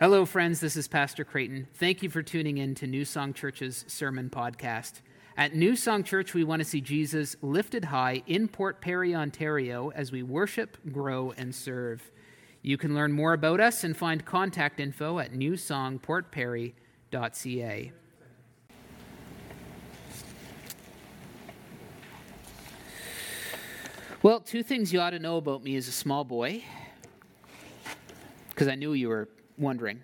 Hello, friends. This is Pastor Creighton. Thank you for tuning in to New Song Church's sermon podcast. At New Song Church, we want to see Jesus lifted high in Port Perry, Ontario, as we worship, grow, and serve. You can learn more about us and find contact info at newsongportperry.ca. Well, two things you ought to know about me as a small boy, because I knew you were wondering.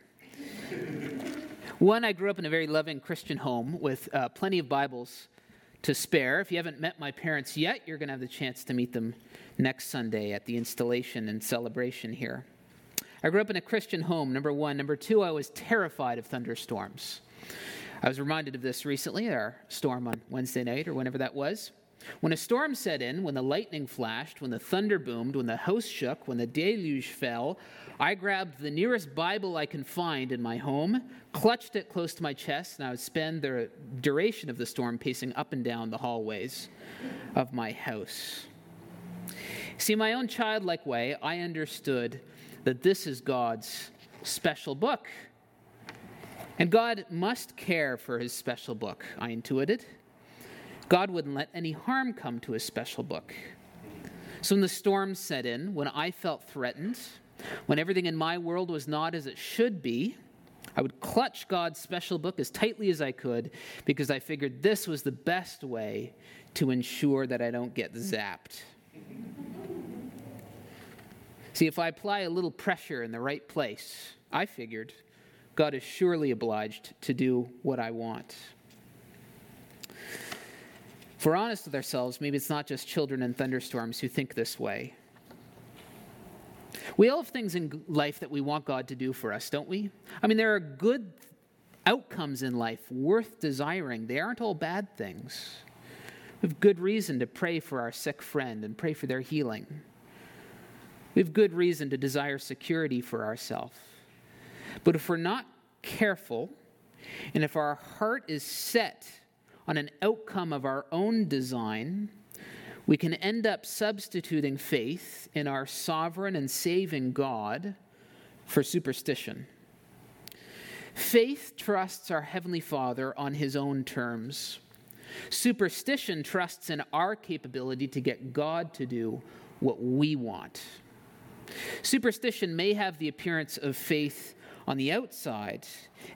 One, I grew up in a very loving Christian home with uh, plenty of Bibles to spare. If you haven't met my parents yet, you're going to have the chance to meet them next Sunday at the installation and celebration here. I grew up in a Christian home, number one. Number two, I was terrified of thunderstorms. I was reminded of this recently, our storm on Wednesday night or whenever that was. When a storm set in, when the lightning flashed, when the thunder boomed, when the house shook, when the deluge fell, I grabbed the nearest Bible I can find in my home, clutched it close to my chest, and I would spend the duration of the storm pacing up and down the hallways of my house. See, my own childlike way, I understood that this is God's special book. And God must care for his special book, I intuited. God wouldn't let any harm come to his special book. So when the storm set in, when I felt threatened, when everything in my world was not as it should be, I would clutch God's special book as tightly as I could because I figured this was the best way to ensure that I don't get zapped. See, if I apply a little pressure in the right place, I figured God is surely obliged to do what I want. If we're honest with ourselves, maybe it's not just children in thunderstorms who think this way. We all have things in life that we want God to do for us, don't we? I mean, there are good outcomes in life worth desiring, they aren't all bad things. We have good reason to pray for our sick friend and pray for their healing. We have good reason to desire security for ourselves. But if we're not careful, and if our heart is set on an outcome of our own design, we can end up substituting faith in our sovereign and saving God for superstition. Faith trusts our Heavenly Father on His own terms. Superstition trusts in our capability to get God to do what we want. Superstition may have the appearance of faith on the outside.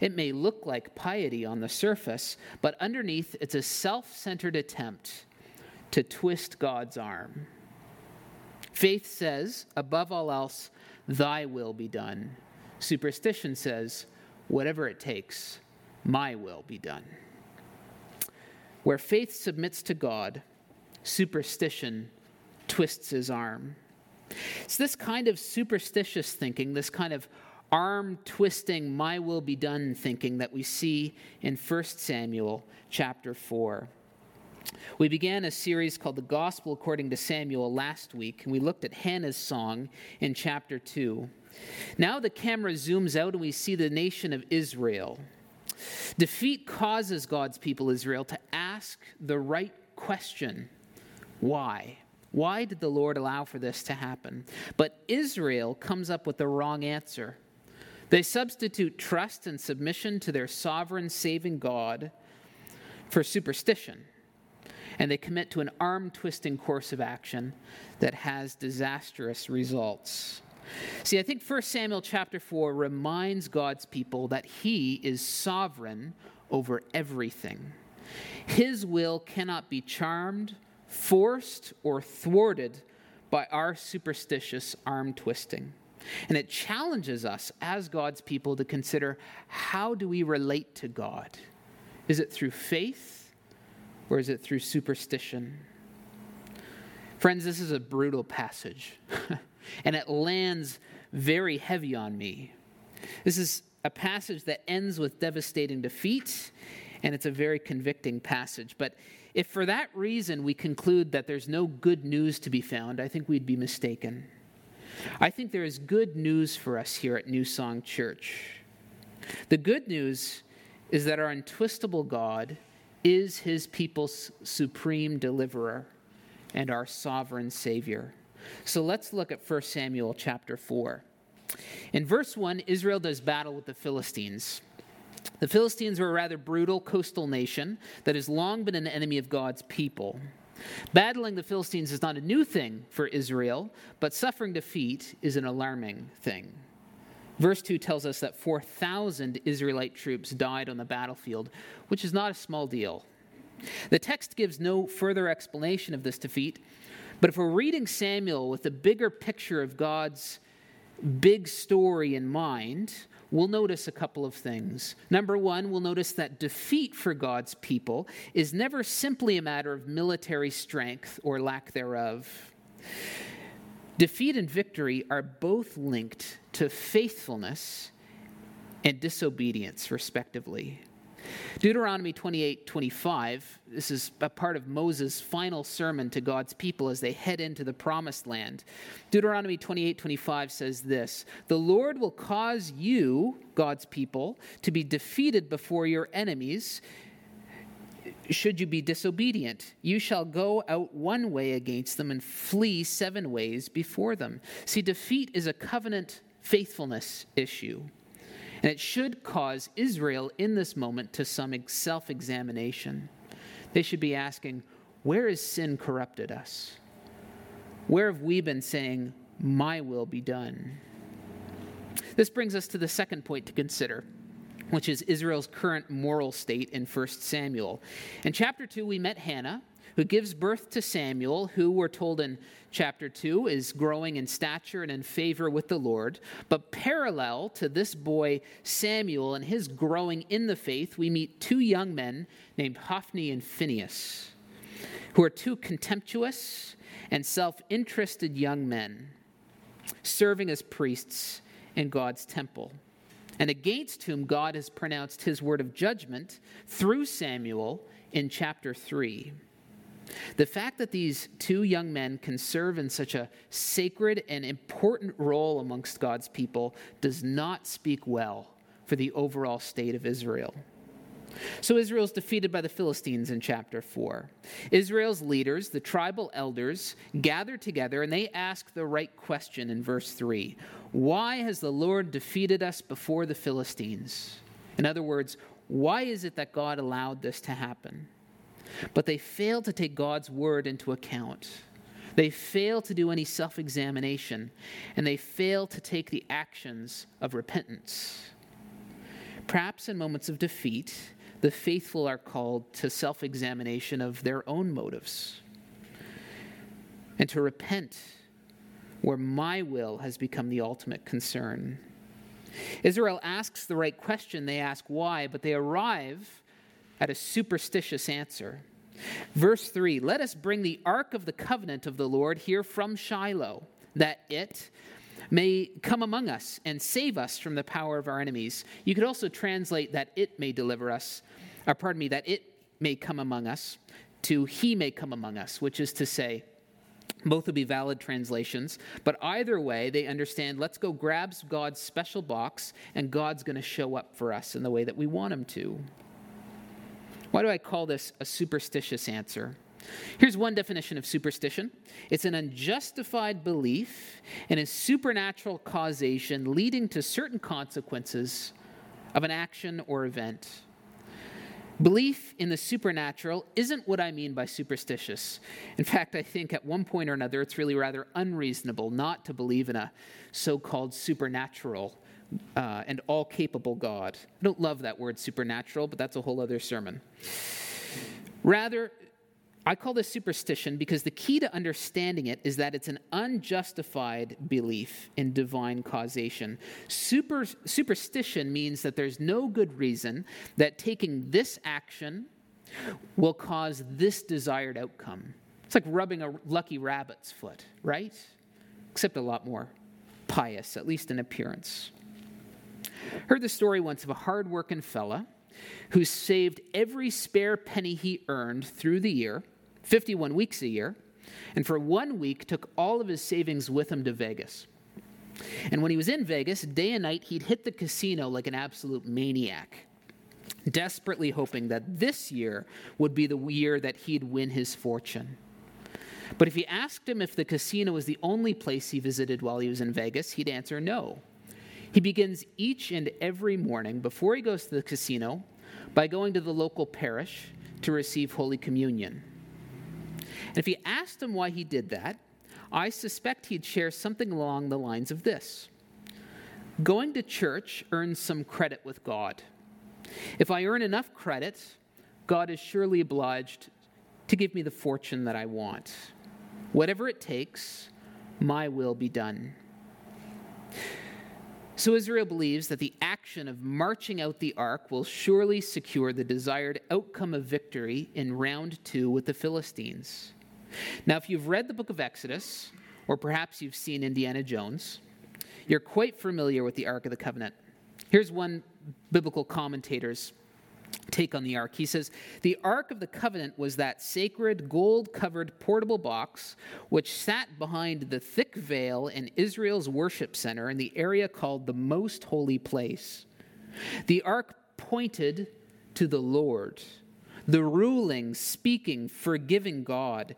It may look like piety on the surface, but underneath, it's a self centered attempt to twist God's arm. Faith says, above all else, thy will be done. Superstition says, whatever it takes, my will be done. Where faith submits to God, superstition twists his arm. It's this kind of superstitious thinking, this kind of arm twisting, my will be done thinking that we see in 1 Samuel chapter 4. We began a series called The Gospel According to Samuel last week, and we looked at Hannah's song in chapter 2. Now the camera zooms out and we see the nation of Israel. Defeat causes God's people, Israel, to ask the right question why? Why did the Lord allow for this to happen? But Israel comes up with the wrong answer. They substitute trust and submission to their sovereign, saving God for superstition and they commit to an arm twisting course of action that has disastrous results. See, I think 1 Samuel chapter 4 reminds God's people that He is sovereign over everything. His will cannot be charmed, forced, or thwarted by our superstitious arm twisting. And it challenges us as God's people to consider how do we relate to God? Is it through faith? or is it through superstition? Friends, this is a brutal passage, and it lands very heavy on me. This is a passage that ends with devastating defeat, and it's a very convicting passage. But if for that reason we conclude that there's no good news to be found, I think we'd be mistaken. I think there is good news for us here at New Song Church. The good news is that our untwistable God is his people's supreme deliverer and our sovereign savior. So let's look at 1 Samuel chapter 4. In verse 1, Israel does battle with the Philistines. The Philistines were a rather brutal coastal nation that has long been an enemy of God's people. Battling the Philistines is not a new thing for Israel, but suffering defeat is an alarming thing. Verse 2 tells us that 4,000 Israelite troops died on the battlefield, which is not a small deal. The text gives no further explanation of this defeat, but if we're reading Samuel with the bigger picture of God's big story in mind, we'll notice a couple of things. Number one, we'll notice that defeat for God's people is never simply a matter of military strength or lack thereof. Defeat and victory are both linked to faithfulness and disobedience, respectively. Deuteronomy 28 25, this is a part of Moses' final sermon to God's people as they head into the promised land. Deuteronomy 28 25 says this The Lord will cause you, God's people, to be defeated before your enemies. Should you be disobedient, you shall go out one way against them and flee seven ways before them. See, defeat is a covenant faithfulness issue. And it should cause Israel in this moment to some self examination. They should be asking, Where has sin corrupted us? Where have we been saying, My will be done? This brings us to the second point to consider, which is Israel's current moral state in 1 Samuel. In chapter 2, we met Hannah, who gives birth to Samuel, who we're told in chapter 2 is growing in stature and in favor with the Lord. But parallel to this boy Samuel and his growing in the faith, we meet two young men named Hophni and Phinehas, who are two contemptuous and self interested young men serving as priests in God's temple and against whom God has pronounced his word of judgment through Samuel in chapter 3. The fact that these two young men can serve in such a sacred and important role amongst God's people does not speak well for the overall state of Israel. So Israel is defeated by the Philistines in chapter 4. Israel's leaders, the tribal elders, gather together and they ask the right question in verse 3 Why has the Lord defeated us before the Philistines? In other words, why is it that God allowed this to happen? But they fail to take God's word into account. They fail to do any self examination, and they fail to take the actions of repentance. Perhaps in moments of defeat, the faithful are called to self examination of their own motives and to repent where my will has become the ultimate concern. Israel asks the right question, they ask why, but they arrive at a superstitious answer. Verse 3 Let us bring the ark of the covenant of the Lord here from Shiloh, that it may come among us and save us from the power of our enemies. You could also translate that it may deliver us, or pardon me, that it may come among us, to he may come among us, which is to say, both would be valid translations, but either way, they understand let's go grab God's special box, and God's going to show up for us in the way that we want him to. Why do I call this a superstitious answer? Here's one definition of superstition it's an unjustified belief in a supernatural causation leading to certain consequences of an action or event. Belief in the supernatural isn't what I mean by superstitious. In fact, I think at one point or another it's really rather unreasonable not to believe in a so called supernatural uh, and all capable God. I don't love that word supernatural, but that's a whole other sermon. Rather, I call this superstition because the key to understanding it is that it's an unjustified belief in divine causation. Super, superstition means that there's no good reason that taking this action will cause this desired outcome. It's like rubbing a lucky rabbit's foot, right? Except a lot more pious, at least in appearance. Heard the story once of a hard-working fella who saved every spare penny he earned through the year, 51 weeks a year, and for one week took all of his savings with him to Vegas. And when he was in Vegas, day and night, he'd hit the casino like an absolute maniac, desperately hoping that this year would be the year that he'd win his fortune. But if you asked him if the casino was the only place he visited while he was in Vegas, he'd answer no. He begins each and every morning before he goes to the casino by going to the local parish to receive Holy Communion. And if you asked him why he did that, I suspect he'd share something along the lines of this Going to church earns some credit with God. If I earn enough credit, God is surely obliged to give me the fortune that I want. Whatever it takes, my will be done. So Israel believes that the action of marching out the ark will surely secure the desired outcome of victory in round two with the Philistines. Now, if you've read the book of Exodus, or perhaps you've seen Indiana Jones, you're quite familiar with the Ark of the Covenant. Here's one biblical commentator's take on the ark. He says, The Ark of the Covenant was that sacred gold covered portable box which sat behind the thick veil in Israel's worship center in the area called the Most Holy Place. The ark pointed to the Lord, the ruling, speaking, forgiving God.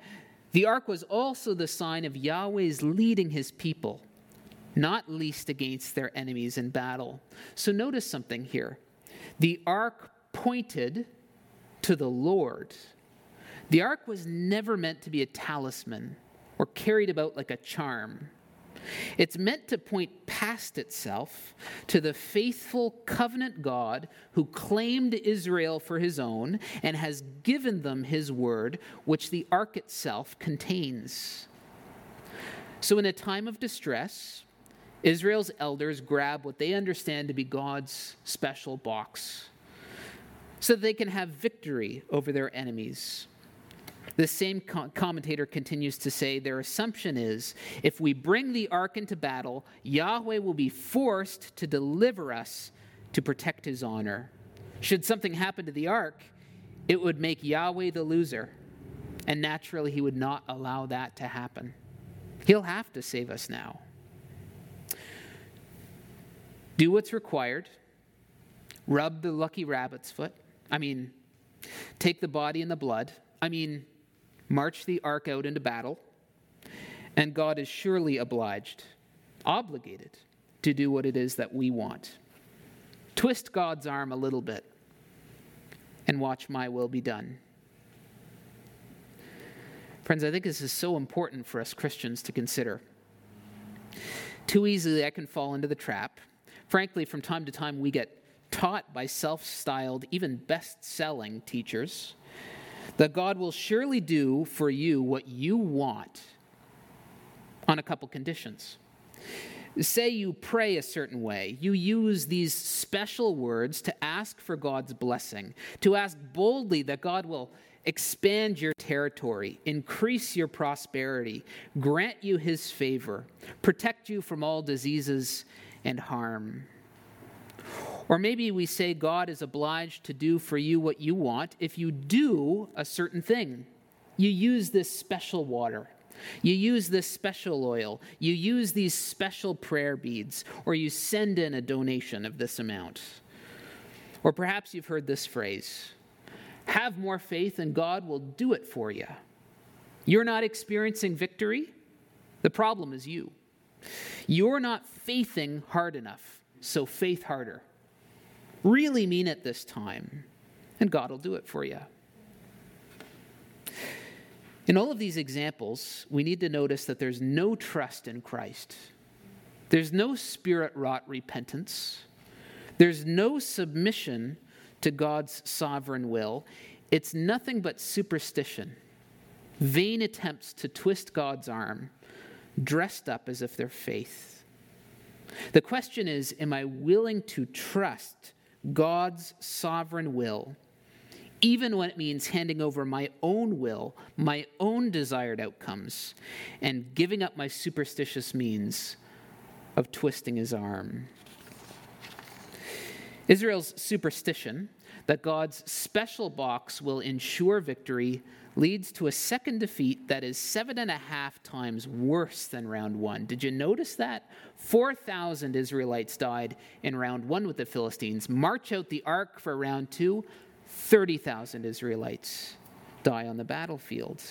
The ark was also the sign of Yahweh's leading his people, not least against their enemies in battle. So notice something here. The ark pointed to the Lord. The ark was never meant to be a talisman or carried about like a charm. It's meant to point past itself to the faithful covenant God who claimed Israel for his own and has given them his word, which the ark itself contains. So, in a time of distress, Israel's elders grab what they understand to be God's special box so that they can have victory over their enemies. The same commentator continues to say their assumption is if we bring the ark into battle, Yahweh will be forced to deliver us to protect his honor. Should something happen to the ark, it would make Yahweh the loser, and naturally, he would not allow that to happen. He'll have to save us now. Do what's required, rub the lucky rabbit's foot I mean, take the body and the blood. I mean, march the ark out into battle. And God is surely obliged, obligated to do what it is that we want. Twist God's arm a little bit and watch my will be done. Friends, I think this is so important for us Christians to consider. Too easily, I can fall into the trap. Frankly, from time to time, we get taught by self styled, even best selling teachers that God will surely do for you what you want on a couple conditions. Say you pray a certain way, you use these special words to ask for God's blessing, to ask boldly that God will expand your territory, increase your prosperity, grant you his favor, protect you from all diseases and harm. Or maybe we say God is obliged to do for you what you want if you do a certain thing. You use this special water. You use this special oil. You use these special prayer beads, or you send in a donation of this amount. Or perhaps you've heard this phrase have more faith and God will do it for you. You're not experiencing victory, the problem is you. You're not faithing hard enough, so faith harder. Really mean it this time, and God will do it for you. In all of these examples, we need to notice that there's no trust in Christ. There's no spirit wrought repentance. There's no submission to God's sovereign will. It's nothing but superstition, vain attempts to twist God's arm, dressed up as if they're faith. The question is Am I willing to trust God's sovereign will, even when it means handing over my own will, my own desired outcomes, and giving up my superstitious means of twisting his arm. Israel's superstition that God's special box will ensure victory leads to a second defeat that is seven and a half times worse than round one. Did you notice that? 4,000 Israelites died in round one with the Philistines. March out the ark for round two, 30,000 Israelites die on the battlefield.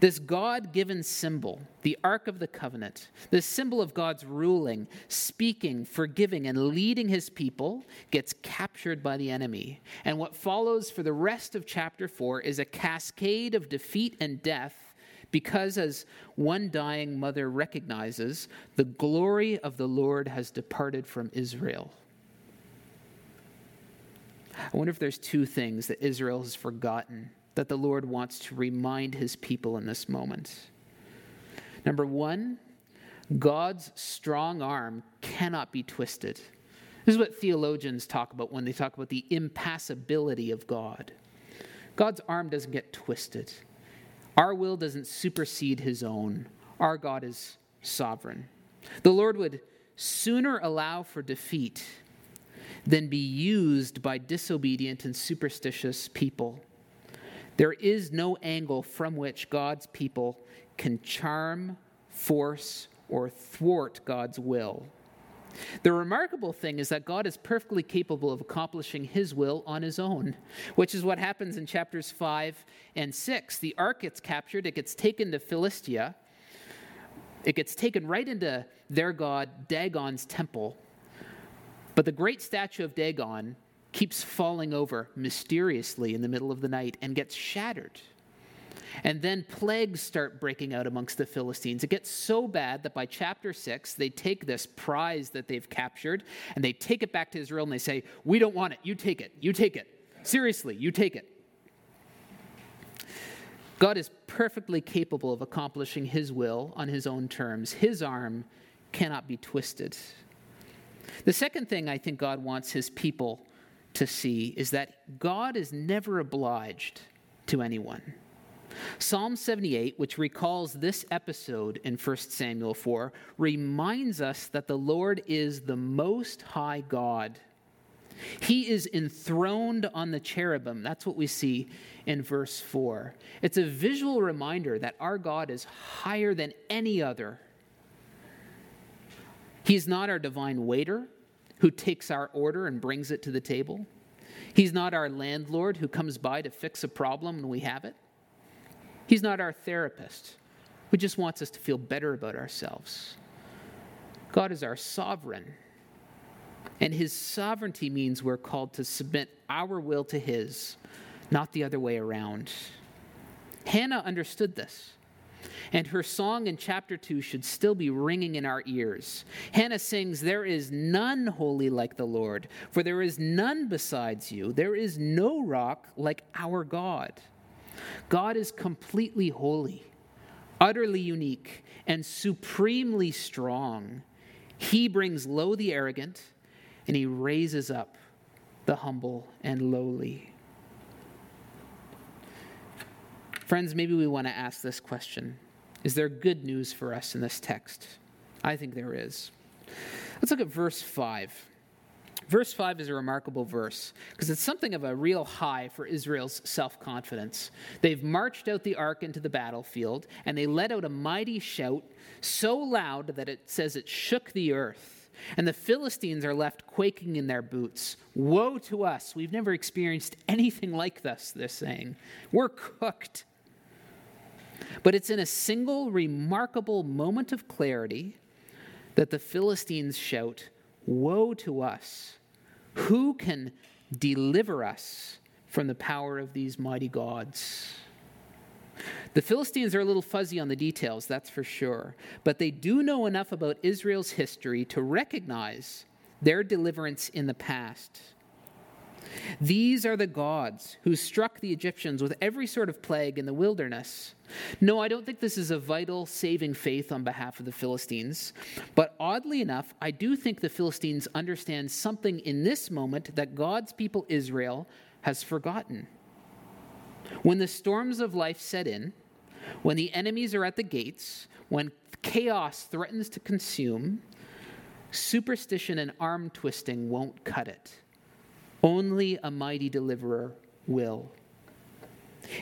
This God given symbol, the Ark of the Covenant, this symbol of God's ruling, speaking, forgiving, and leading his people, gets captured by the enemy. And what follows for the rest of chapter 4 is a cascade of defeat and death because, as one dying mother recognizes, the glory of the Lord has departed from Israel. I wonder if there's two things that Israel has forgotten that the Lord wants to remind his people in this moment. Number one, God's strong arm cannot be twisted. This is what theologians talk about when they talk about the impassibility of God. God's arm doesn't get twisted. Our will doesn't supersede his own. Our God is sovereign. The Lord would sooner allow for defeat than be used by disobedient and superstitious people there is no angle from which God's people can charm, force, or thwart God's will. The remarkable thing is that God is perfectly capable of accomplishing his will on his own, which is what happens in chapters 5 and 6. The ark gets captured, it gets taken to Philistia, it gets taken right into their god Dagon's temple. But the great statue of Dagon keeps falling over mysteriously in the middle of the night and gets shattered. And then plagues start breaking out amongst the Philistines. It gets so bad that by chapter 6, they take this prize that they've captured and they take it back to Israel and they say, We don't want it. You take it. You take it. Seriously, you take it. God is perfectly capable of accomplishing his will on his own terms. His arm cannot be twisted. The second thing I think God wants his people to see is that God is never obliged to anyone. Psalm 78, which recalls this episode in 1 Samuel 4, reminds us that the Lord is the most high God. He is enthroned on the cherubim. That's what we see in verse 4. It's a visual reminder that our God is higher than any other. He's not our divine waiter, who takes our order and brings it to the table. He's not our landlord who comes by to fix a problem when we have it. He's not our therapist who just wants us to feel better about ourselves. God is our sovereign. And his sovereignty means we're called to submit our will to his, not the other way around. Hannah understood this and her song in chapter 2 should still be ringing in our ears. Hannah sings, There is none holy like the Lord, for there is none besides you. There is no rock like our God. God is completely holy, utterly unique, and supremely strong. He brings low the arrogant, and he raises up the humble and lowly. Friends, maybe we want to ask this question Is there good news for us in this text? I think there is. Let's look at verse 5. Verse 5 is a remarkable verse because it's something of a real high for Israel's self confidence. They've marched out the ark into the battlefield and they let out a mighty shout so loud that it says it shook the earth. And the Philistines are left quaking in their boots. Woe to us! We've never experienced anything like this, they're saying. We're cooked. But it's in a single remarkable moment of clarity that the Philistines shout, Woe to us! Who can deliver us from the power of these mighty gods? The Philistines are a little fuzzy on the details, that's for sure, but they do know enough about Israel's history to recognize their deliverance in the past. These are the gods who struck the Egyptians with every sort of plague in the wilderness. No, I don't think this is a vital saving faith on behalf of the Philistines. But oddly enough, I do think the Philistines understand something in this moment that God's people Israel has forgotten. When the storms of life set in, when the enemies are at the gates, when chaos threatens to consume, superstition and arm twisting won't cut it. Only a mighty deliverer will.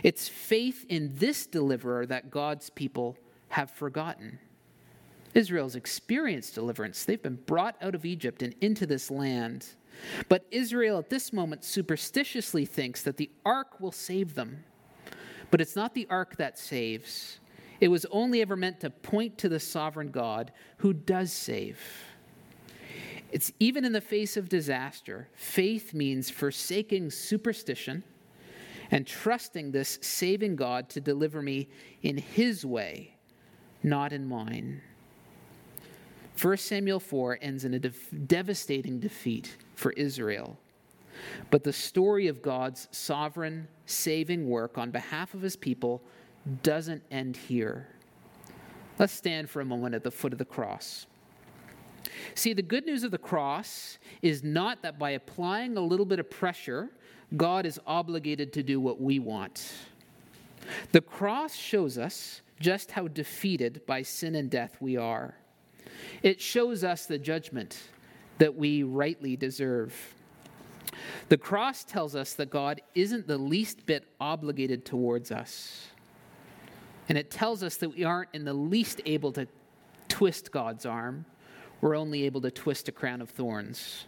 It's faith in this deliverer that God's people have forgotten. Israel's experienced deliverance. They've been brought out of Egypt and into this land. But Israel at this moment superstitiously thinks that the ark will save them. But it's not the ark that saves. It was only ever meant to point to the sovereign God who does save. It's even in the face of disaster, faith means forsaking superstition and trusting this saving God to deliver me in his way, not in mine. 1 Samuel 4 ends in a devastating defeat for Israel. But the story of God's sovereign saving work on behalf of his people doesn't end here. Let's stand for a moment at the foot of the cross. See, the good news of the cross is not that by applying a little bit of pressure, God is obligated to do what we want. The cross shows us just how defeated by sin and death we are. It shows us the judgment that we rightly deserve. The cross tells us that God isn't the least bit obligated towards us. And it tells us that we aren't in the least able to twist God's arm. We're only able to twist a crown of thorns.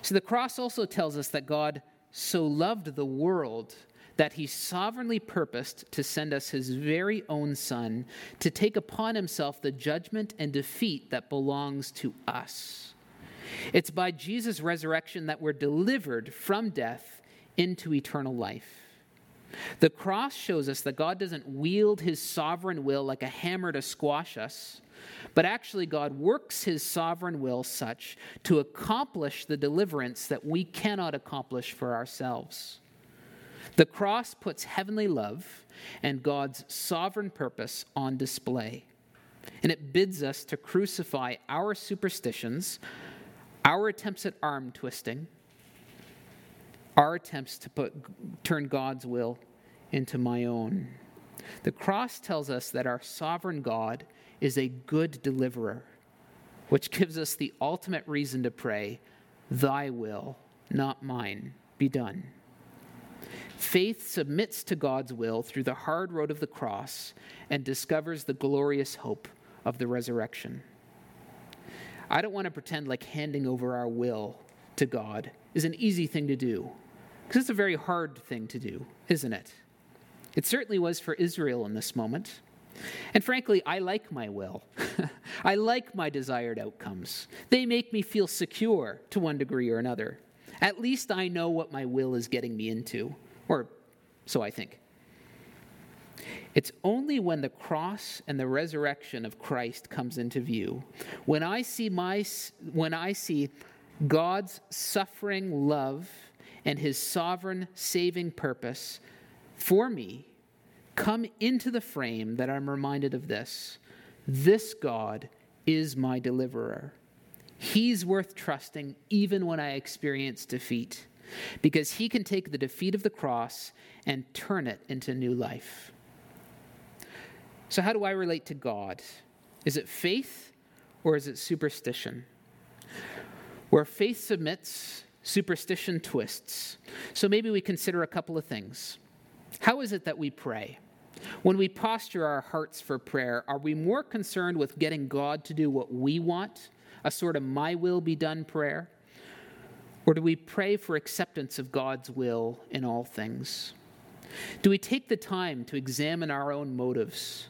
So the cross also tells us that God so loved the world that he sovereignly purposed to send us his very own Son to take upon himself the judgment and defeat that belongs to us. It's by Jesus' resurrection that we're delivered from death into eternal life. The cross shows us that God doesn't wield his sovereign will like a hammer to squash us, but actually, God works his sovereign will such to accomplish the deliverance that we cannot accomplish for ourselves. The cross puts heavenly love and God's sovereign purpose on display. And it bids us to crucify our superstitions, our attempts at arm twisting, our attempts to put, turn God's will into my own. The cross tells us that our sovereign God is a good deliverer, which gives us the ultimate reason to pray, Thy will, not mine, be done. Faith submits to God's will through the hard road of the cross and discovers the glorious hope of the resurrection. I don't want to pretend like handing over our will to God is an easy thing to do, because it's a very hard thing to do, isn't it? It certainly was for Israel in this moment. And frankly, I like my will. I like my desired outcomes. They make me feel secure to one degree or another. At least I know what my will is getting me into, or so I think. It's only when the cross and the resurrection of Christ comes into view, when I see my when I see God's suffering love and his sovereign saving purpose for me come into the frame that I'm reminded of this. This God is my deliverer. He's worth trusting even when I experience defeat, because he can take the defeat of the cross and turn it into new life. So, how do I relate to God? Is it faith or is it superstition? Where faith submits, superstition twists. So, maybe we consider a couple of things. How is it that we pray? When we posture our hearts for prayer, are we more concerned with getting God to do what we want, a sort of my will be done prayer? Or do we pray for acceptance of God's will in all things? Do we take the time to examine our own motives,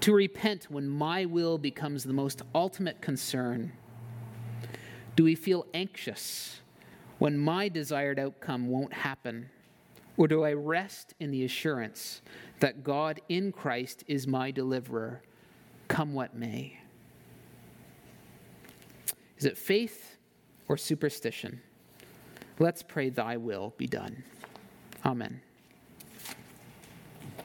to repent when my will becomes the most ultimate concern? Do we feel anxious when my desired outcome won't happen? Or do I rest in the assurance that God in Christ is my deliverer, come what may? Is it faith or superstition? Let's pray, Thy will be done. Amen.